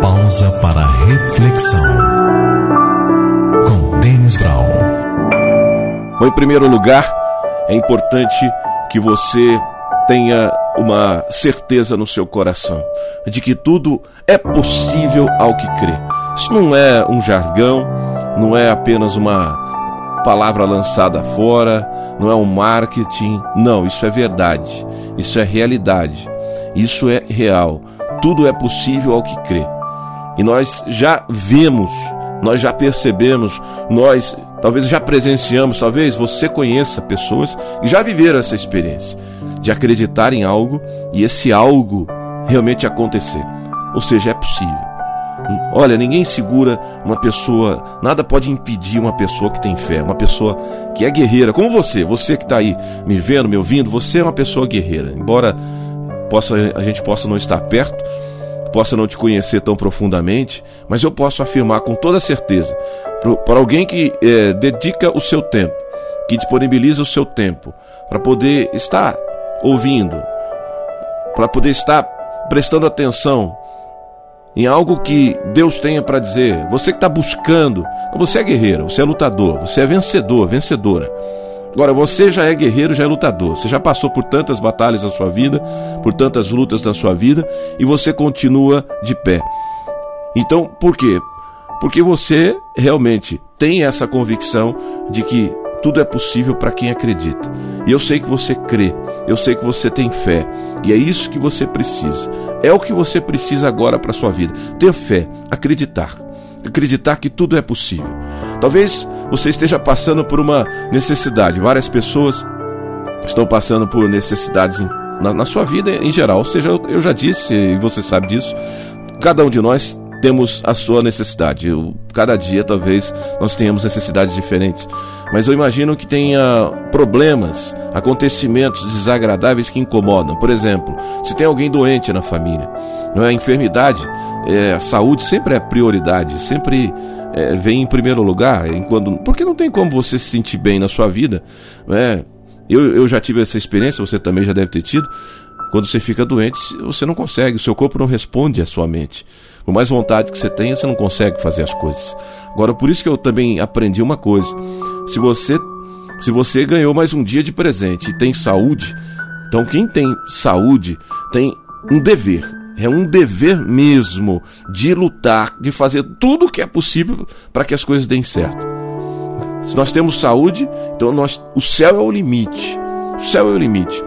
pausa para reflexão. Com Denis Brown. Bom, em primeiro lugar, é importante que você tenha uma certeza no seu coração de que tudo é possível ao que crê. Isso não é um jargão, não é apenas uma palavra lançada fora, não é um marketing. Não, isso é verdade, isso é realidade, isso é real. Tudo é possível ao que crê. E nós já vemos, nós já percebemos, nós talvez já presenciamos, talvez você conheça pessoas que já viveram essa experiência de acreditar em algo e esse algo realmente acontecer. Ou seja, é possível. Olha, ninguém segura uma pessoa, nada pode impedir uma pessoa que tem fé, uma pessoa que é guerreira, como você, você que está aí me vendo, me ouvindo, você é uma pessoa guerreira. Embora possa, a gente possa não estar perto, possa não te conhecer tão profundamente, mas eu posso afirmar com toda certeza, para alguém que é, dedica o seu tempo, que disponibiliza o seu tempo para poder estar ouvindo, para poder estar prestando atenção em algo que Deus tenha para dizer. Você que está buscando, você é guerreiro, você é lutador, você é vencedor, vencedora. Agora, você já é guerreiro, já é lutador. Você já passou por tantas batalhas na sua vida, por tantas lutas na sua vida, e você continua de pé. Então, por quê? Porque você realmente tem essa convicção de que tudo é possível para quem acredita. E eu sei que você crê, eu sei que você tem fé, e é isso que você precisa. É o que você precisa agora para sua vida. Ter fé, acreditar. Acreditar que tudo é possível. Talvez você esteja passando por uma necessidade. Várias pessoas estão passando por necessidades na, na sua vida em geral. Ou seja, eu, eu já disse, e você sabe disso, cada um de nós temos a sua necessidade. Eu, cada dia, talvez, nós tenhamos necessidades diferentes. Mas eu imagino que tenha problemas, acontecimentos desagradáveis que incomodam. Por exemplo, se tem alguém doente na família, não é? A enfermidade, é, a saúde sempre é prioridade, sempre é, vem em primeiro lugar. Enquanto, porque não tem como você se sentir bem na sua vida, não é? Eu, eu já tive essa experiência, você também já deve ter tido. Quando você fica doente, você não consegue, o seu corpo não responde à sua mente. Por mais vontade que você tenha, você não consegue fazer as coisas. Agora, por isso que eu também aprendi uma coisa. Se você se você ganhou mais um dia de presente e tem saúde, então quem tem saúde tem um dever. É um dever mesmo de lutar, de fazer tudo o que é possível para que as coisas deem certo. Se nós temos saúde, então nós, o céu é o limite. O céu é o limite.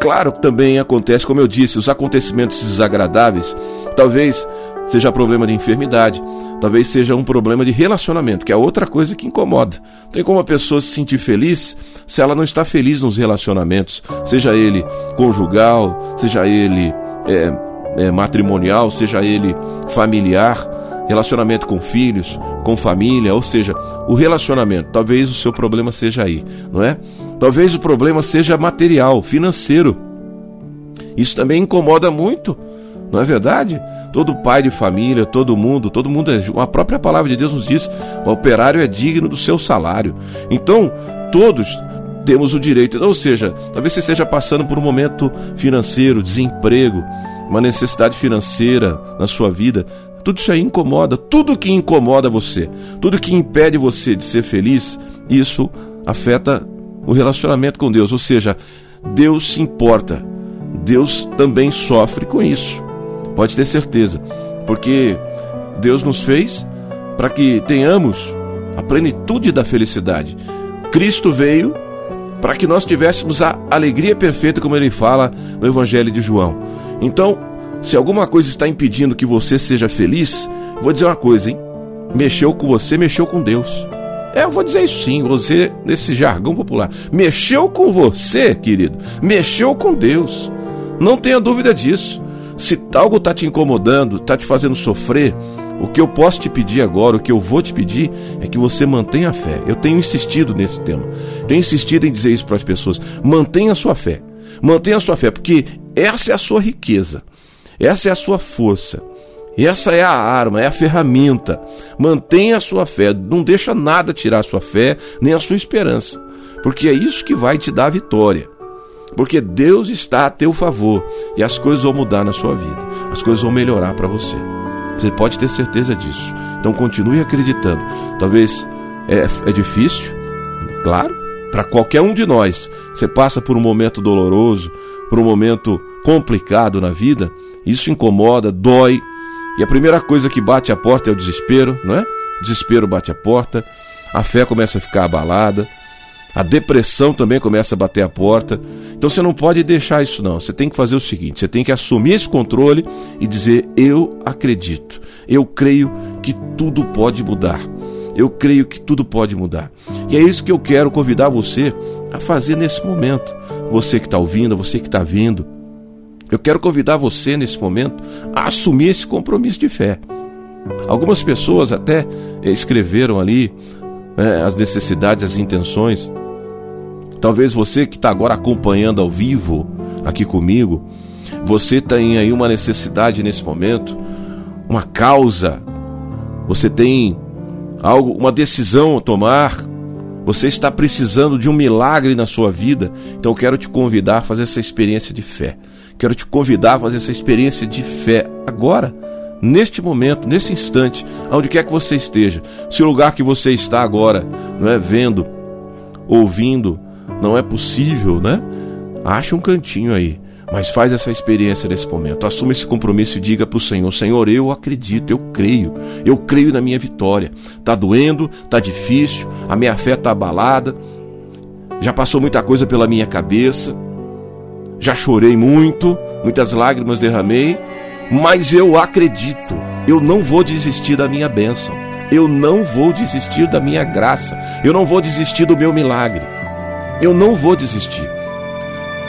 Claro que também acontece, como eu disse, os acontecimentos desagradáveis, talvez seja problema de enfermidade, talvez seja um problema de relacionamento, que é outra coisa que incomoda. Tem como a pessoa se sentir feliz se ela não está feliz nos relacionamentos, seja ele conjugal, seja ele é, é, matrimonial, seja ele familiar, relacionamento com filhos, com família, ou seja, o relacionamento. Talvez o seu problema seja aí, não é? Talvez o problema seja material, financeiro. Isso também incomoda muito, não é verdade? Todo pai de família, todo mundo, todo mundo é. A própria palavra de Deus nos diz: o operário é digno do seu salário. Então, todos temos o direito. Ou seja, talvez você esteja passando por um momento financeiro, desemprego, uma necessidade financeira na sua vida. Tudo isso aí incomoda. Tudo que incomoda você, tudo que impede você de ser feliz, isso afeta o relacionamento com Deus. Ou seja, Deus se importa. Deus também sofre com isso. Pode ter certeza, porque Deus nos fez para que tenhamos a plenitude da felicidade. Cristo veio para que nós tivéssemos a alegria perfeita, como ele fala no Evangelho de João. Então, se alguma coisa está impedindo que você seja feliz, vou dizer uma coisa, hein? Mexeu com você, mexeu com Deus. É, eu vou dizer isso sim, você, nesse jargão popular. Mexeu com você, querido. Mexeu com Deus. Não tenha dúvida disso. Se algo está te incomodando, está te fazendo sofrer, o que eu posso te pedir agora, o que eu vou te pedir, é que você mantenha a fé. Eu tenho insistido nesse tema. Tenho insistido em dizer isso para as pessoas. Mantenha a sua fé. Mantenha a sua fé, porque essa é a sua riqueza. Essa é a sua força. Essa é a arma, é a ferramenta. Mantenha a sua fé. Não deixa nada tirar a sua fé, nem a sua esperança. Porque é isso que vai te dar a vitória. Porque Deus está a teu favor e as coisas vão mudar na sua vida, as coisas vão melhorar para você. Você pode ter certeza disso. Então continue acreditando. Talvez é, é difícil, claro, para qualquer um de nós. Você passa por um momento doloroso, por um momento complicado na vida, isso incomoda, dói. E a primeira coisa que bate a porta é o desespero, não é? Desespero bate a porta, a fé começa a ficar abalada, a depressão também começa a bater a porta. Então você não pode deixar isso não. Você tem que fazer o seguinte, você tem que assumir esse controle e dizer: "Eu acredito. Eu creio que tudo pode mudar. Eu creio que tudo pode mudar". E é isso que eu quero convidar você a fazer nesse momento. Você que está ouvindo, você que está vindo, eu quero convidar você nesse momento a assumir esse compromisso de fé. Algumas pessoas até escreveram ali né, as necessidades, as intenções. Talvez você que está agora acompanhando ao vivo aqui comigo, você tem aí uma necessidade nesse momento, uma causa, você tem algo, uma decisão a tomar, você está precisando de um milagre na sua vida, então eu quero te convidar a fazer essa experiência de fé. Quero te convidar a fazer essa experiência de fé agora, neste momento, nesse instante, aonde quer que você esteja. Se o lugar que você está agora, não é vendo, ouvindo, não é possível, né? Acha um cantinho aí, mas faz essa experiência nesse momento. Assuma esse compromisso e diga para o Senhor: Senhor, eu acredito, eu creio, eu creio na minha vitória. Tá doendo, tá difícil, a minha fé tá abalada, já passou muita coisa pela minha cabeça, já chorei muito, muitas lágrimas derramei, mas eu acredito, eu não vou desistir da minha bênção. Eu não vou desistir da minha graça. Eu não vou desistir do meu milagre. Eu não vou desistir.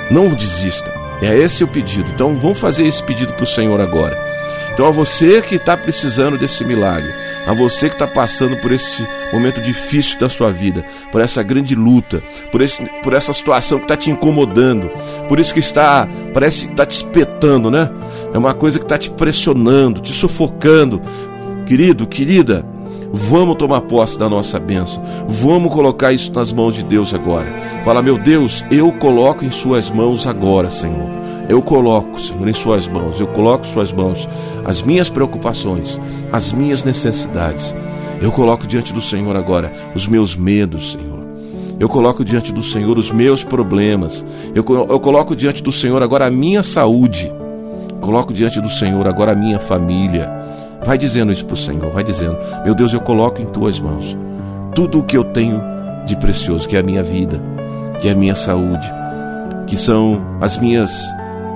Não desista. É esse o pedido. Então vamos fazer esse pedido para o Senhor agora. Então a você que está precisando desse milagre, a você que está passando por esse momento difícil da sua vida, por essa grande luta, por, esse, por essa situação que está te incomodando, por isso que está, parece que está te espetando, né? É uma coisa que está te pressionando, te sufocando. Querido, querida, Vamos tomar posse da nossa bênção. Vamos colocar isso nas mãos de Deus agora. Fala, meu Deus, eu coloco em Suas mãos agora, Senhor. Eu coloco, Senhor, em Suas mãos. Eu coloco em Suas mãos as minhas preocupações, as minhas necessidades. Eu coloco diante do Senhor agora os meus medos, Senhor. Eu coloco diante do Senhor os meus problemas. Eu, eu coloco diante do Senhor agora a minha saúde. Coloco diante do Senhor agora a minha família. Vai dizendo isso para o Senhor, vai dizendo: Meu Deus, eu coloco em tuas mãos tudo o que eu tenho de precioso, que é a minha vida, que é a minha saúde, que são as minhas,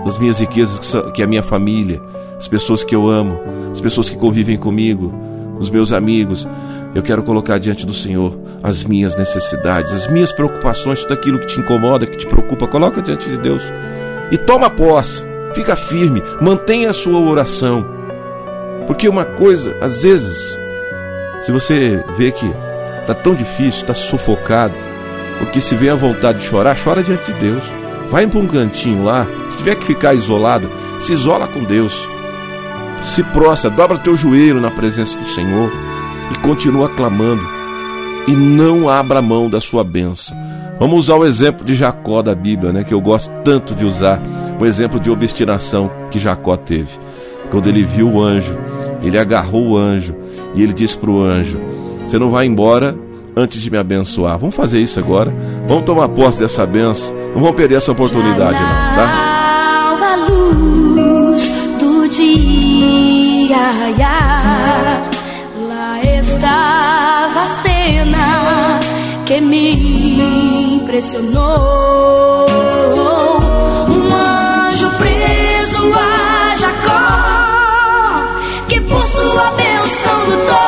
as minhas riquezas, que é a minha família, as pessoas que eu amo, as pessoas que convivem comigo, os meus amigos. Eu quero colocar diante do Senhor as minhas necessidades, as minhas preocupações, tudo aquilo que te incomoda, que te preocupa, coloca diante de Deus e toma posse. Fica firme, mantenha a sua oração porque uma coisa, às vezes, se você vê que está tão difícil, está sufocado, porque se vem a vontade de chorar, chora diante de Deus. Vai para um cantinho lá, se tiver que ficar isolado, se isola com Deus. Se prostra, dobra teu joelho na presença do Senhor e continua clamando. E não abra mão da sua bênção. Vamos usar o exemplo de Jacó da Bíblia, né, que eu gosto tanto de usar, o exemplo de obstinação que Jacó teve. Quando ele viu o anjo ele agarrou o anjo e ele disse para o anjo: Você não vai embora antes de me abençoar. Vamos fazer isso agora. Vamos tomar posse dessa benção. Não vamos perder essa oportunidade, não, tá? Lá estava a cena que me impressionou. Um anjo preso a sua bênção lutou